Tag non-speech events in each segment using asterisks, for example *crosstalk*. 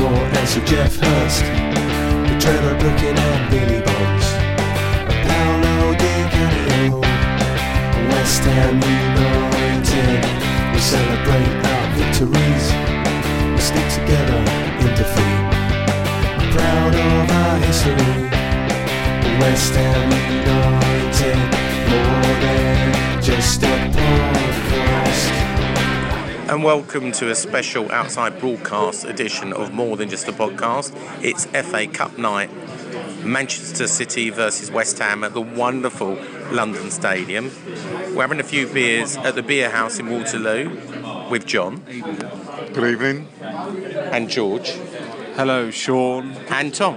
Moore and Sir Jeff Hurst, the Trevor Brooking and Billy Bonds, and Paolo Di Canio, West Ham United. We celebrate our victories, we stick together in defeat. I'm proud of our history, West Ham United, more than just a podcast. And welcome to a special outside broadcast edition of More Than Just a Podcast. It's FA Cup night, Manchester City versus West Ham at the wonderful London Stadium. We're having a few beers at the Beer House in Waterloo with John Good evening. and George Hello, Sean. and Tom.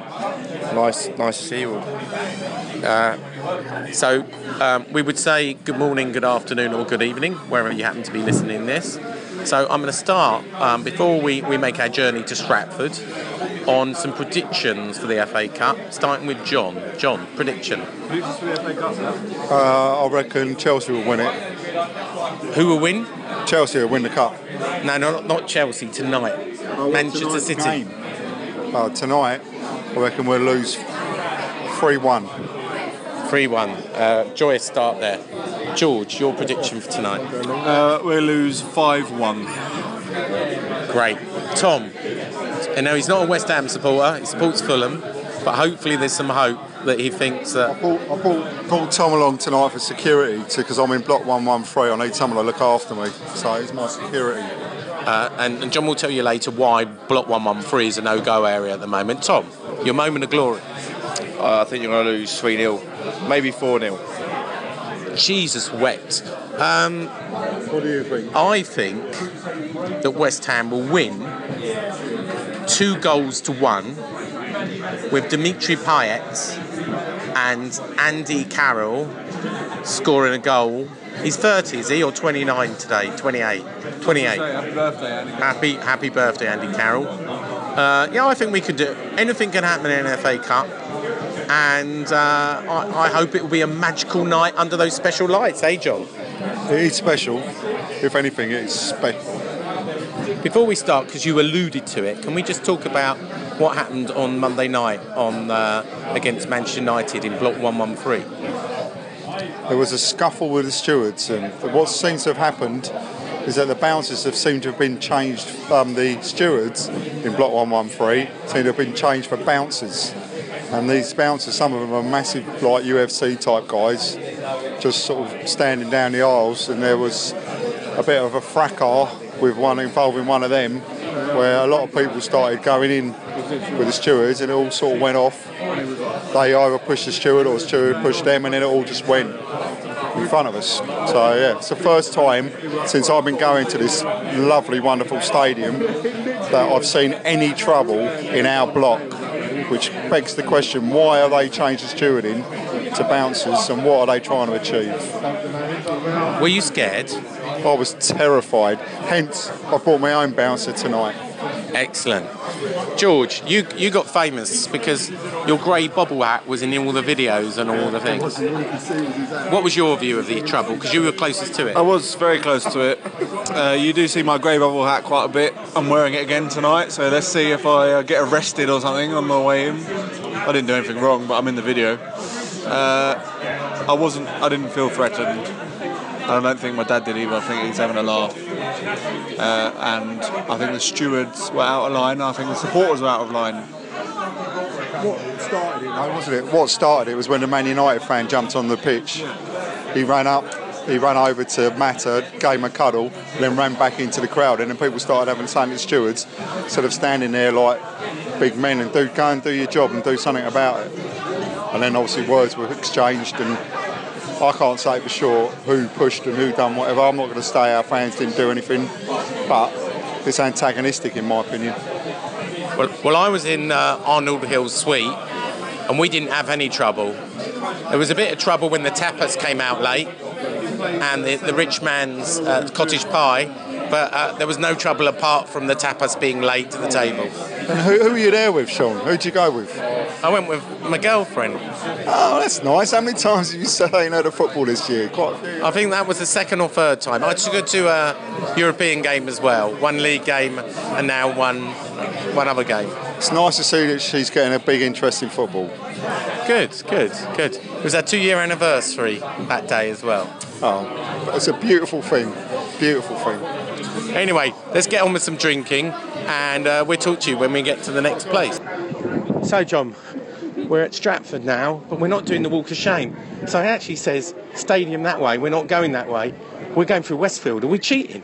Nice, nice to see you all. So um, we would say good morning, good afternoon, or good evening, wherever you happen to be listening this. So I'm going to start um, before we, we make our journey to Stratford on some predictions for the FA Cup, starting with John. John, prediction. Predictions for the FA Cup? Uh, I reckon Chelsea will win it. Who will win? Chelsea will win the cup. No, no, not, Chelsea tonight. Manchester City. Uh, tonight, I reckon we'll lose 3 1. 3 1. Uh, joyous start there. George, your prediction for tonight. Uh, we'll lose 5 1. Great. Tom, and now he's not a West Ham supporter, he supports Fulham, but hopefully there's some hope that he thinks that. I brought, I brought, brought Tom along tonight for security because I'm in block 113. I need someone to look after me. So he's my security. Uh, and, and John will tell you later why Block 113 is a no go area at the moment. Tom, your moment of glory. Uh, I think you're going to lose 3 0, maybe 4 0. Jesus wept. Um, What do you think? I think that West Ham will win two goals to one with Dimitri Payet and Andy Carroll scoring a goal. He's 30, is he, or 29 today? 28. 28. Happy birthday, Andy. Happy happy birthday, Andy Carroll. Uh, yeah, I think we could do anything can happen in an FA Cup, and uh, I, I hope it will be a magical night under those special lights, eh, John? It is special. If anything, it's special. Before we start, because you alluded to it, can we just talk about what happened on Monday night on uh, against Manchester United in Block 113? There was a scuffle with the stewards, and what seems to have happened is that the bouncers have seemed to have been changed. Um, the stewards in Block 113 seem to have been changed for bouncers. And these bouncers, some of them are massive, like UFC type guys, just sort of standing down the aisles. And there was a bit of a fracas with one involving one of them, where a lot of people started going in with the stewards, and it all sort of went off. They either pushed the steward or the steward pushed them, and then it all just went in front of us. So yeah, it's the first time since I've been going to this lovely, wonderful stadium that I've seen any trouble in our block, which begs the question: Why are they changing stewarding to bouncers, and what are they trying to achieve? Were you scared? I was terrified. Hence, I brought my own bouncer tonight. Excellent. George, you you got famous because your grey bobble hat was in all the videos and all the things. What was your view of the trouble? Because you were closest to it. I was very close to it. Uh, you do see my grey bubble hat quite a bit. I'm wearing it again tonight, so let's see if I uh, get arrested or something on my way in. I didn't do anything wrong, but I'm in the video. Uh, I wasn't. I didn't feel threatened. I don't think my dad did either. I think he's having a laugh. Uh, and I think the stewards were out of line. I think the supporters were out of line. What started it, wasn't it? What started it was when the Man United fan jumped on the pitch. He ran up, he ran over to Mata, gave him a cuddle, then ran back into the crowd, and then people started having something to stewards sort of standing there like big men and do go and do your job and do something about it. And then obviously words were exchanged, and I can't say for sure who pushed and who done whatever. I'm not going to say our fans didn't do anything, but it's antagonistic in my opinion. Well, well I was in uh, Arnold Hills suite and we didn't have any trouble. There was a bit of trouble when the tapas came out late and the, the rich man's uh, cottage pie, but uh, there was no trouble apart from the tapas being late to the table. And who, who were you there with, Sean? Who'd you go with? I went with my girlfriend. Oh, that's nice. How many times have you saying at the football this year? Quite a few. I think that was the second or third time. I took her to a European game as well, one league game and now one one other game. It's nice to see that she's getting a big interest in football. Good, good, good. It was our two-year anniversary that day as well. Oh, it's a beautiful thing. Beautiful thing. Anyway, let's get on with some drinking, and uh, we'll talk to you when we get to the next place. So, John, we're at Stratford now, but we're not doing the Walk of Shame. So it actually says stadium that way. We're not going that way. We're going through Westfield. Are we cheating?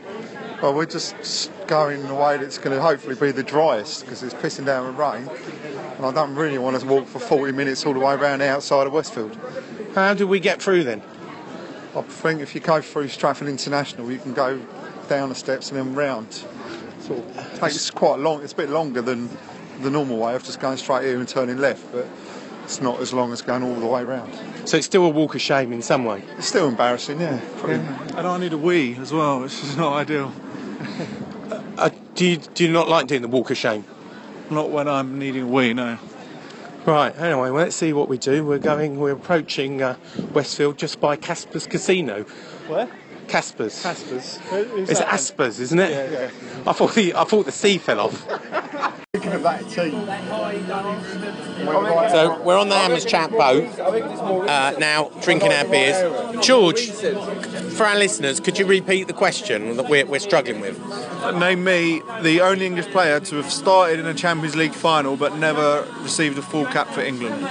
Well, we're just going the way that's going to hopefully be the driest because it's pissing down with rain. And I don't really want to walk for 40 minutes all the way around the outside of Westfield. How do we get through then? I think if you go through Stratford International, you can go down the steps and then round. Sort of takes quite long. It's a bit longer than the normal way of just going straight here and turning left, but it's not as long as going all the way round. So it's still a walk of shame in some way. It's still embarrassing, yeah. Pretty- And I need a wee as well, which is not ideal. Uh, do, you, do you not like doing the walk of shame? Not when I'm needing a wee, no. Right, anyway, well, let's see what we do. We're going, we're approaching uh, Westfield just by Casper's Casino. Where? Casper's. Caspers. It's Aspers, isn't it? Yeah, yeah. I thought the I thought the C fell off. *laughs* Thinking of that team. So we're on the Hammers Chat boat uh, now, drinking our beers. George, for our listeners, could you repeat the question that we're, we're struggling with? Name me the only English player to have started in a Champions League final but never received a full cap for England.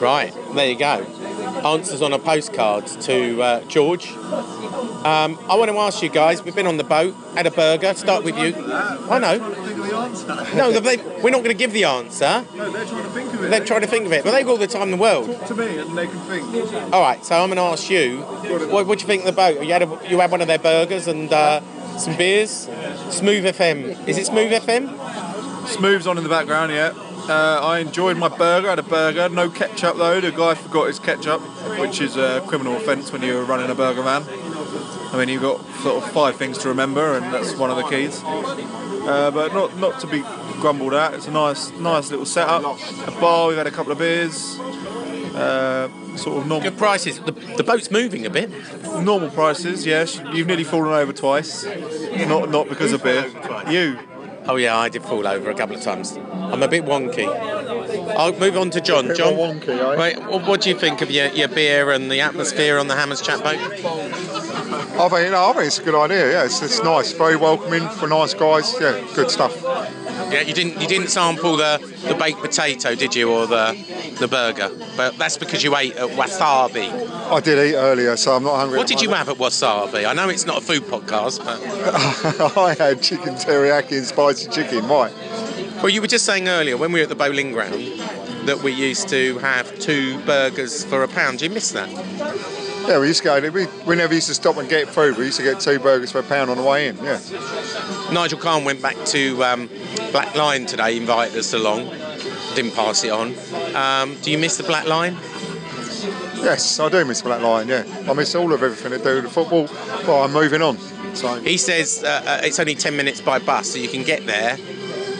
Right, there you go. Answers on a postcard to uh, George. Um, I want to ask you guys. We've been on the boat, had a burger. Start with you. I know. No, they, we're not going to give the answer. No, they're trying to think of it. They're trying to think of it, but they've got all the time in the world. Talk to me and they can think. All right, so I'm going to ask you, what, what do you think of the boat? You had, a, you had one of their burgers and uh, some beers. Smooth FM. Is it Smooth FM? Smooth's on in the background, yeah. Uh, I enjoyed my burger. I had a burger, no ketchup though. The guy forgot his ketchup, which is a criminal offence when you're running a burger van. I mean, you've got sort of five things to remember, and that's one of the keys. Uh, but not not to be grumbled at. It's a nice nice little setup. A bar. We've had a couple of beers. Uh, sort of normal Good prices. The, the boat's moving a bit. normal prices. Yes, you've nearly fallen over twice. Not not because of beer. You. Oh yeah, I did fall over a couple of times. I'm a bit wonky. I'll move on to John. John, wonky, eh? wait, what, do you think of your, your beer and the atmosphere on the Hammers Chat boat? I think, no, I think it's a good idea. Yeah, it's, it's nice, very welcoming for nice guys. Yeah, good stuff. Yeah, you didn't you didn't sample the, the baked potato, did you, or the the burger? But that's because you ate at Wasabi. I did eat earlier, so I'm not hungry. What did you have at Wasabi? I know it's not a food podcast, but. *laughs* I had chicken teriyaki and spicy chicken. Why? Well, you were just saying earlier when we were at the bowling ground that we used to have two burgers for a pound. Do you miss that? Yeah, we used to go. We, we never used to stop and get food. We used to get two burgers for a pound on the way in. Yeah. Nigel Khan went back to um, Black Lion today, invited us along. Didn't pass it on. Um, do you miss the Black Lion? Yes, I do miss Black Lion. Yeah, I miss all of everything to do with the football. But I'm moving on. So He says uh, uh, it's only 10 minutes by bus, so you can get there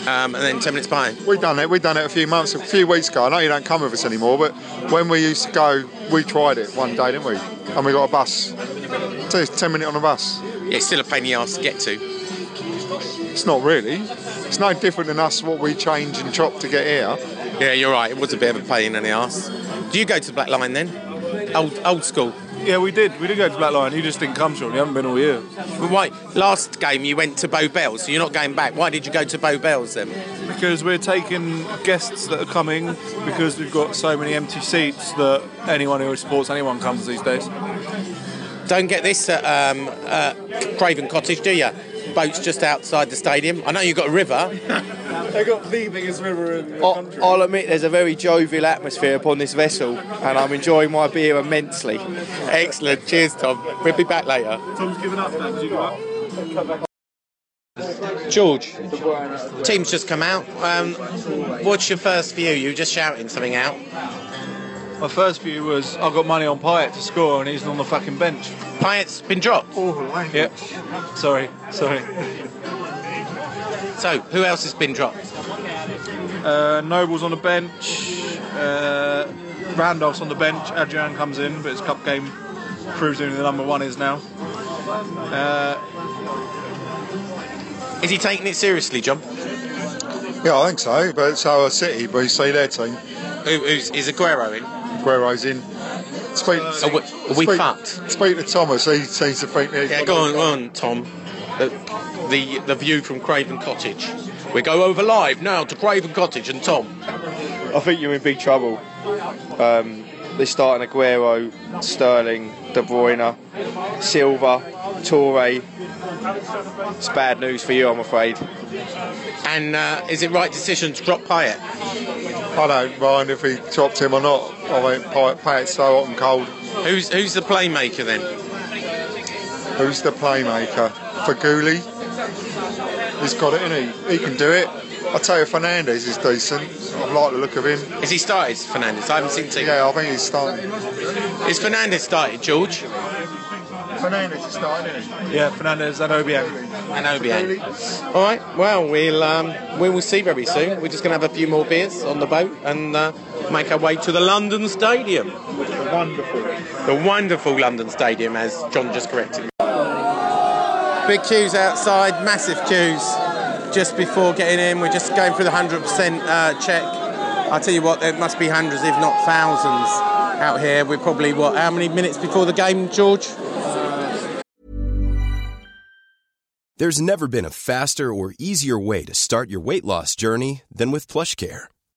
um, and then 10 minutes by. We've done it. We've done it a few months, a few weeks ago. I know you don't come with us anymore, but when we used to go, we tried it one day, didn't we? And we got a bus. So it's ten minute on a bus. Yeah, it's still a pain in the arse to get to. It's not really. It's no different than us what we change and chop to get here. Yeah, you're right. It was a bit of a pain in the arse. Do you go to the Black Lion then? Old, old school. Yeah, we did. We did go to Black Lion. You just didn't come, Sean. You haven't been all year. Well, Why? Last game you went to Bow Bells, so you're not going back. Why did you go to Bow Bells then? Because we're taking guests that are coming because we've got so many empty seats that anyone who supports anyone comes these days. Don't get this at um, uh, Craven Cottage, do you? Boats just outside the stadium. I know you've got a river. *laughs* They got the biggest river in the I- I'll admit there's a very jovial atmosphere upon this vessel, and I'm enjoying my beer immensely. Excellent. Cheers, Tom. We'll be back later. Tom's given up now. Did you give up? George, team's just come out. Um, what's your first view? You were just shouting something out. My first view was I've got money on Payet to score, and he's on the fucking bench. Payet's been dropped. Oh, Yep. Sorry. Sorry. So, who else has been dropped? Uh, Noble's on the bench. Uh, Randolph's on the bench. Adrian comes in, but his cup game proves who the number one is now. Uh, Is he taking it seriously, John? Yeah, I think so. But it's our City, but you see their team. Who, who's, is Aguero in? Aguero's in. Speak, Are we, are we speak, fucked? Speak to Thomas. He seems to think. he's Yeah, go on, go on, Tom. The, the the view from Craven Cottage. We go over live now to Craven Cottage and Tom. I think you're in big trouble. Um, they're starting Aguero, Sterling, De Bruyne, Silva, Touré. It's bad news for you, I'm afraid. And uh, is it right decision to drop Payet? I don't mind if he dropped him or not. I mean, Payet- Payet's so hot and cold. Who's who's the playmaker then? Who's the playmaker? Feghouli? He's got it, in he? He can do it. I tell you, Fernandes is decent. I like the look of him. Is he started, Fernandes? I haven't seen team. Yeah, I think he's starting. Is Fernandes started, George? Fernandes is starting, isn't he? yeah, Fernandes and Obiang. And Obiang. All right. Well, we'll um, we will see very soon. We're just going to have a few more beers on the boat and uh, make our way to the London Stadium. The Wonderful. The wonderful London Stadium, as John just corrected. me. Big queues outside, massive queues. Just before getting in, we're just going through the 100% uh, check. I tell you what, there must be hundreds, if not thousands, out here. We're probably what? How many minutes before the game, George? There's never been a faster or easier way to start your weight loss journey than with PlushCare.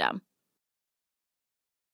system.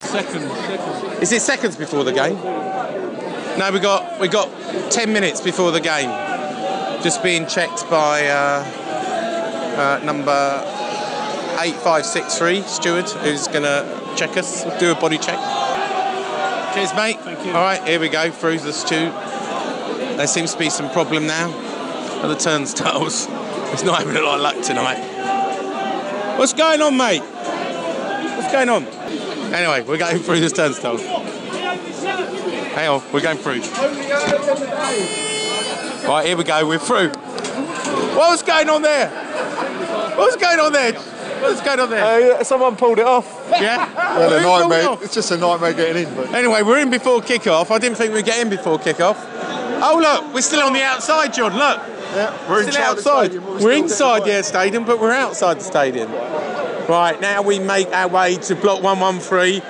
Second, second. Is it seconds before the game? No, we got we got ten minutes before the game. Just being checked by uh, uh, number eight five six three steward, who's gonna check us, do a body check. Cheers, mate. Thank you. All right, here we go through the stew. There seems to be some problem now at the turnstiles. *laughs* It's not having a lot of luck tonight. What's going on, mate? What's going on? Anyway, we're going through this turnstile. Hang on, we're going through. Right, here we go. We're through. What's going on there? What's going on there? What's going on there? Uh, someone pulled it off. Yeah. Well, a it nightmare. It's just a nightmare getting in. But Anyway, we're in before kick-off. I didn't think we'd get in before kick-off. Oh look, we're still on the outside, John. Look, yeah, we're still inside outside. We're still inside the stadium, but we're outside the stadium. Right now, we make our way to block one one three,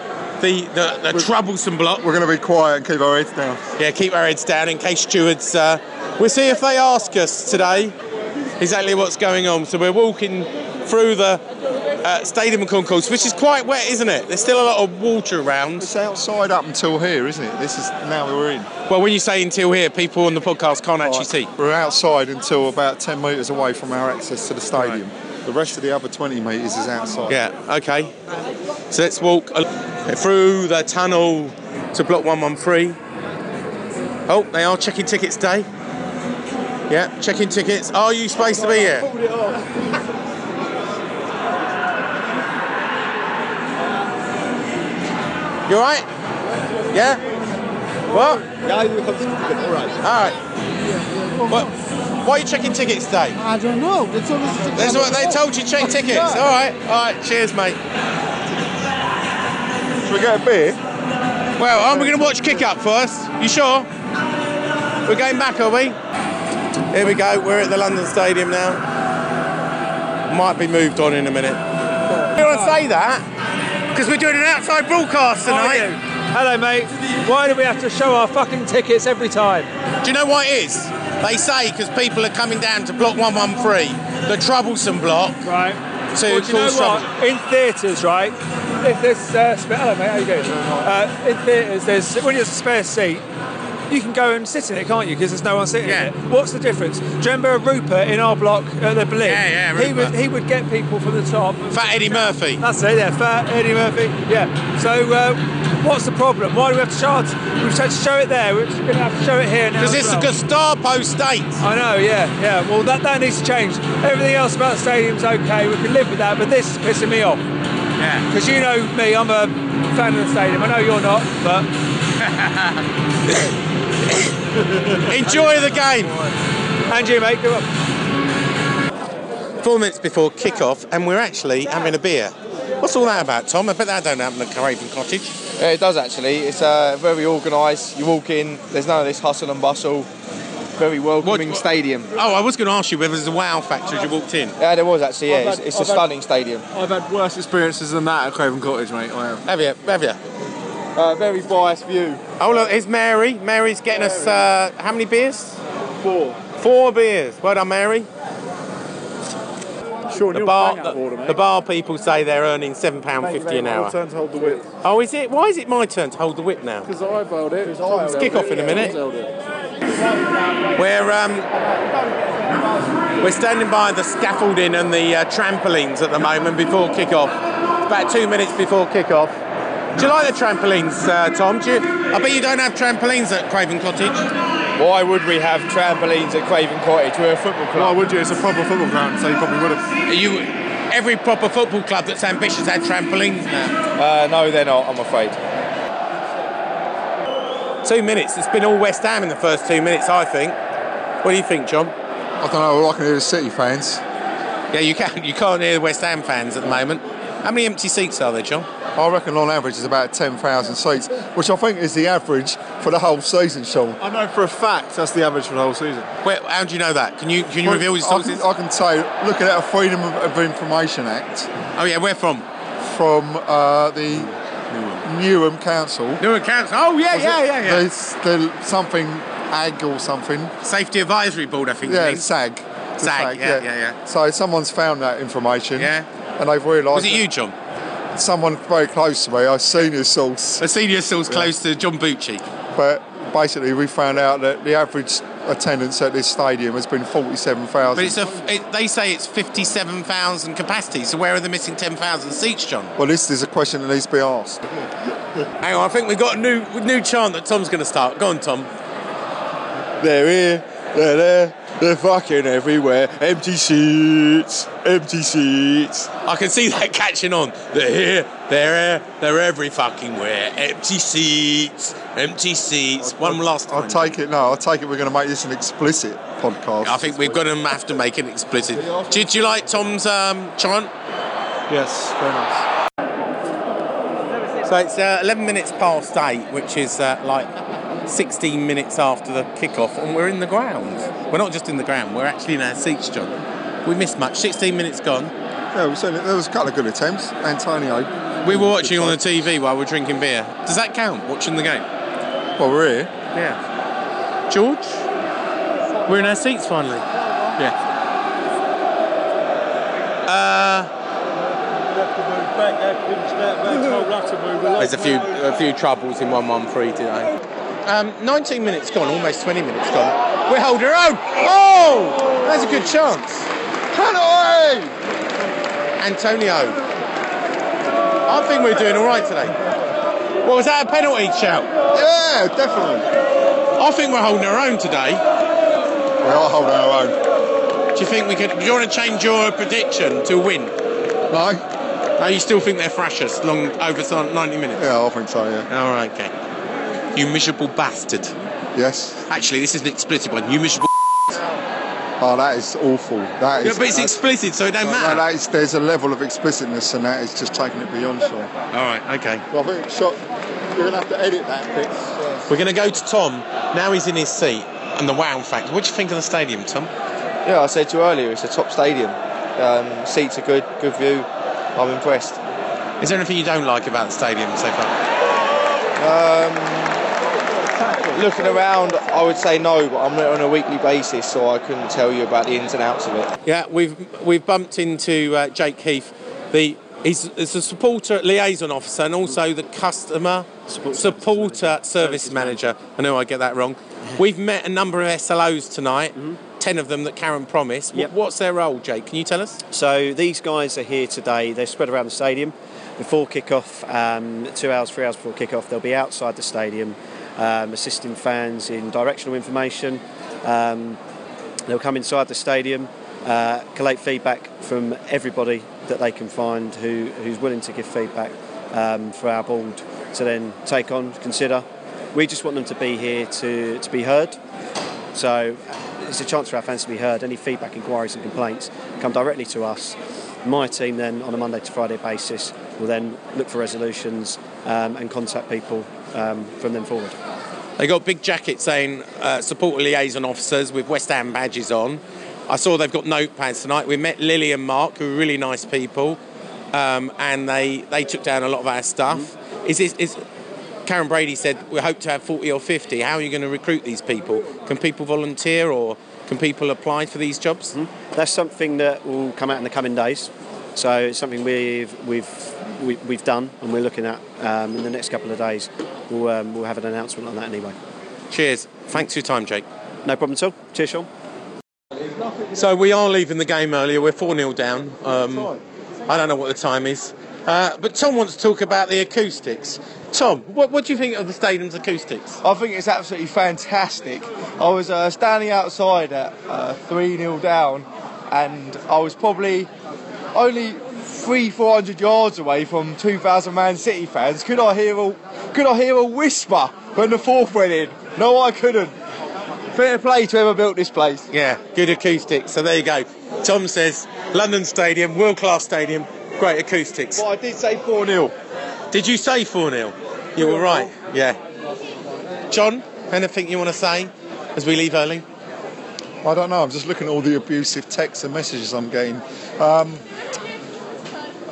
the the, the troublesome block. We're going to be quiet and keep our heads down. Yeah, keep our heads down in case stewards. Uh, we'll see if they ask us today exactly what's going on. So we're walking through the uh, stadium concourse, which is quite wet, isn't it? There's still a lot of water around. It's outside up until here, isn't it? This is now we're in. Well, when you say until here, people on the podcast can't actually see. We're outside until about 10 metres away from our access to the stadium. The rest of the other 20 metres is outside. Yeah, okay. So let's walk through the tunnel to block 113. Oh, they are checking tickets day. Yeah, checking tickets. Are you supposed to be here? You alright? Yeah? What? Yeah, you have certificate, all right. Alright. What? Why are you checking tickets today? I don't know. They told us to That's what they told you, check tickets. Alright, alright, cheers, mate. Should we get a beer? Well, aren't we going to watch kick up first? You sure? We're going back, are we? Here we go. We're at the London Stadium now. Might be moved on in a minute. You want to say that? Because we're doing an outside broadcast tonight. Hello, mate. Why do we have to show our fucking tickets every time? Do you know why it is? They say because people are coming down to block 113, the troublesome block, Right. to Well, you know trouble. what? In theatres, right? If there's uh, spare, hello, mate. How you doing? Uh, in theatres, there's when there's a spare seat. You can go and sit in it, can't you? Because there's no one sitting Yeah. in it. What's the difference? Do you remember Rupert in our block at the Boleyn? Yeah, yeah, He would he would get people from the top. Fat Eddie Murphy. That's it, yeah, Fat Eddie Murphy. Yeah. So uh, what's the problem? Why do we have to show it? We've had to show it there. We're going to have to show it here now. Because it's well. the Gestapo state. I know, yeah, yeah. Well, that, that needs to change. Everything else about the stadium's okay. We can live with that, but this is pissing me off. Yeah. Because you know me, I'm a fan of the stadium. I know you're not, but *laughs* Enjoy the game. and you, mate, go on. Four minutes before kick-off, and we're actually having a beer. What's all that about, Tom? I bet that don't happen at Craven Cottage. Yeah, it does actually. It's uh, very organised. You walk in, there's none of this hustle and bustle. Very welcoming What- stadium. Oh, I was going to ask you whether there's a wow factor as you walked in. Yeah, there was actually. I've Yeah, it's, had- it's a I've had- stunning stadium. I've had worse experiences than that at Craven Cottage, mate. I have. Have you? Have you? Uh, very biased view. Oh, look, here's Mary. Mary's getting us uh, how many beers? Four. Four beers. Well done, Mary. The bar, the, the bar people say they're earning seven pound fifty an hour. turn to hold the whip. Oh, is it? Why is it my turn to hold the whip now? Because I held it. It's kick off in a minute. We're um, we're standing by the scaffolding and the uh, trampolines at the moment before kick-off. It's about two minutes before kick-off. Do you like the trampolines, uh, Tom? Do you, I bet you don't have trampolines at Craven Cottage. Why would we have trampolines at Craven Cottage? We're a football club. Why would you? It's a proper football ground, so you probably would have. You every proper football club that's ambitious had trampolines now. Uh, no, they're not. I'm afraid. Two minutes. It's been all West Ham in the first two minutes, I think. What do you think, John? I don't know, all I can hear is City fans. Yeah, you can. You can't hear the West Ham fans at the moment. How many empty seats are there, John? I reckon on average is about 10,000 seats, which I think is the average for the whole season, Sean. I know for a fact that's the average for the whole season. Where, how do you know that? Can you can you reveal your I can, sources? I can say, looking at a Freedom of, of Information Act Oh yeah, where from? from uh, the Newham Council. Newham Council. Oh yeah, Was yeah, it- yeah, yeah. There's, there's something AG or something. Safety Advisory Board, I think. Yeah, it means. SAG. The SAG, yeah, yeah, yeah. So someone's found that information. Yeah. And they've realised. Was it you, John? That Someone very close to me, a senior source. A senior source close to John Bucci. But basically, we found out that the average attendance at this stadium has been 47,000. But it's a. It, they say it's fifty-seven thousand capacity. So where are the missing ten thousand seats, John? Well, this is a question that needs to be asked. Hang on, I think we've got a new new chant that Tom's going to start. Go on, Tom. They're here, They're there. They're fucking everywhere. Empty seats. Empty seats. I can see that catching on. They're here, they're here, they're every fucking where. Empty seats, empty seats. One last time. I take it. No, I'll take it. We're going to make this an explicit podcast. I think we're going to have to make it explicit. Did you like Tom's um, chant? Yes, very nice. So it's uh, 11 minutes past eight, which is uh, like 16 minutes after the kickoff, and we're in the ground. We're not just in the ground, we're actually in our seats, John. We missed much. 16 minutes gone. Yeah, we certainly, there was a couple of good attempts. Antonio. We were watching on the TV while we're drinking beer. Does that count, watching the game? Well, we're here. Yeah. George? We're in our seats finally. Yeah. Uh, there's a few a few troubles in 113 today. Um, 19 minutes gone, almost 20 minutes gone. We're holding our own. Oh, that's a good chance. Penalty! Antonio. I think we're doing all right today. What was that a penalty shout? Yeah, definitely. I think we're holding our own today. We are holding our own. Do you think we could? Do you want to change your prediction to win? No? No, you still think they're thrashers long over some 90 minutes? Yeah, I think so. Yeah. All right, okay. You miserable bastard. Yes. Actually, this is an explicit one. You miserable. Oh, that is awful. That Yeah, but it's explicit, so it don't no, matter. that is, there's a level of explicitness, and that is just taking it beyond. So. All right, okay. Well, I think shot. You're gonna have to edit that bit. We're going to go to Tom. Now he's in his seat and the wow factor. What do you think of the stadium, Tom? Yeah, I said to you earlier, it's a top stadium. Um, seats are good, good view. I'm impressed. Is there anything you don't like about the stadium so far? Um, looking around, I would say no, but I'm not on a weekly basis, so I couldn't tell you about the ins and outs of it. Yeah, we've we've bumped into uh, Jake Heath. The he's, he's a supporter liaison officer and also the customer supporter service manager. I know I get that wrong. We've met a number of SLOs tonight. Ten of them that Karren promised. Yep. What's their role, Jake? Can you tell us? So these guys are here today. They're spread around the stadium. Before kick-off, um, two hours, three hours before kick-off, they'll be outside the stadium, um, assisting fans in directional information. Um, they'll come inside the stadium, uh, collate feedback from everybody that they can find who, who's willing to give feedback um, for our board to then take on, consider. We just want them to be here to, to be heard. So it's a chance for our fans to be heard. Any feedback, inquiries, and complaints come directly to us. My team then, on a Monday to Friday basis, will then look for resolutions um, and contact people um, from then forward. They got big jackets saying uh, supporter liaison officers with West Ham badges on. I saw they've got notepads tonight. We met Lily and Mark, who are really nice people, um, and they, they took down a lot of our stuff. Is this is Karren Brady said we hope to have 40 or 50. How are you going to recruit these people? Can people volunteer or can people apply for these jobs? That's something that will come out in the coming days. So it's something we've we've we, we've done and we're looking at um, in the next couple of days. We'll um, we'll have an announcement on that anyway. Cheers. Thanks for your time, Jake. No problem at all. Cheers, Sean. So we are leaving the game earlier. We're 4 0 down. Um, I don't know what the time is. Uh, but Tom wants to talk about the acoustics. Tom, what, what do you think of the stadium's acoustics? I think it's absolutely fantastic. I was uh, standing outside at uh, 3 0 down, and I was probably only three, four hundred yards away from 2,000 Man City fans. Could I hear a, could I hear a whisper when the fourth went in? No, I couldn't. Fair play to whoever built this place. Yeah, good acoustics. So there you go. Tom says London Stadium, world class stadium, great acoustics. But I did say 4 0. Did you say 4 0? You were right. Yeah. John, anything you want to say as we leave early? I don't know. I'm just looking at all the abusive texts and messages I'm getting. Um,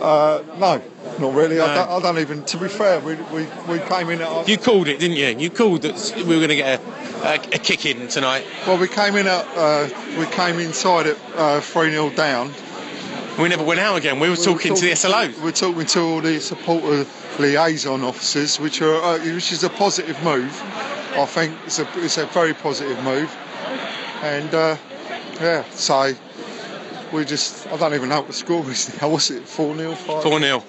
uh, no, not really. I, don't, I don't even. To be fair, we, we, we came in at. You called it, didn't you? You called that we were going to get a, a, a kick in tonight. Well, we came in at. Uh, we came inside at uh, three 0 down. We never went out again. We were talking to the SLOs. We're talking to all the supporter liaison officers, which are uh, which is a positive move. I think it's a it's a very positive move, and uh, yeah, so we just I don't even know what the score is now. *laughs* What's it? Four 0 five. 4 0.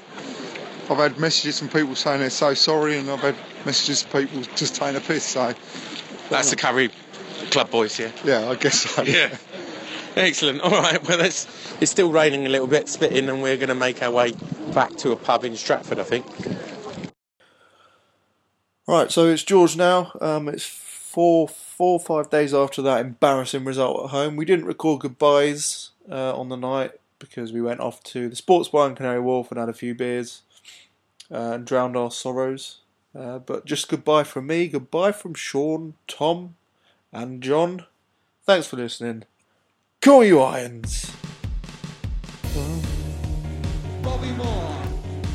I've had messages from people saying they're so sorry, and I've had messages from people just taking a piss. So That's the Curry Club boys, yeah. Yeah, I guess so. Yeah. Excellent. All right. Well, it's, it's still raining a little bit, spitting, and we're going to make our way back to a pub in Stratford, I think. Right, so it's George now. Um, it's four, four or five days after that embarrassing result at home. We didn't record goodbyes uh, on the night because we went off to the sports bar in Canary Wharf and had a few beers uh, and drowned our sorrows. Uh, but just goodbye from me, goodbye from Sean, Tom, and John. Thanks for listening. Call you irons. Bobby Moore,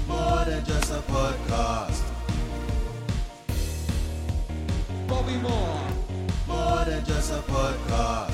more than just a podcast. Bobby Moore, more than just a podcast.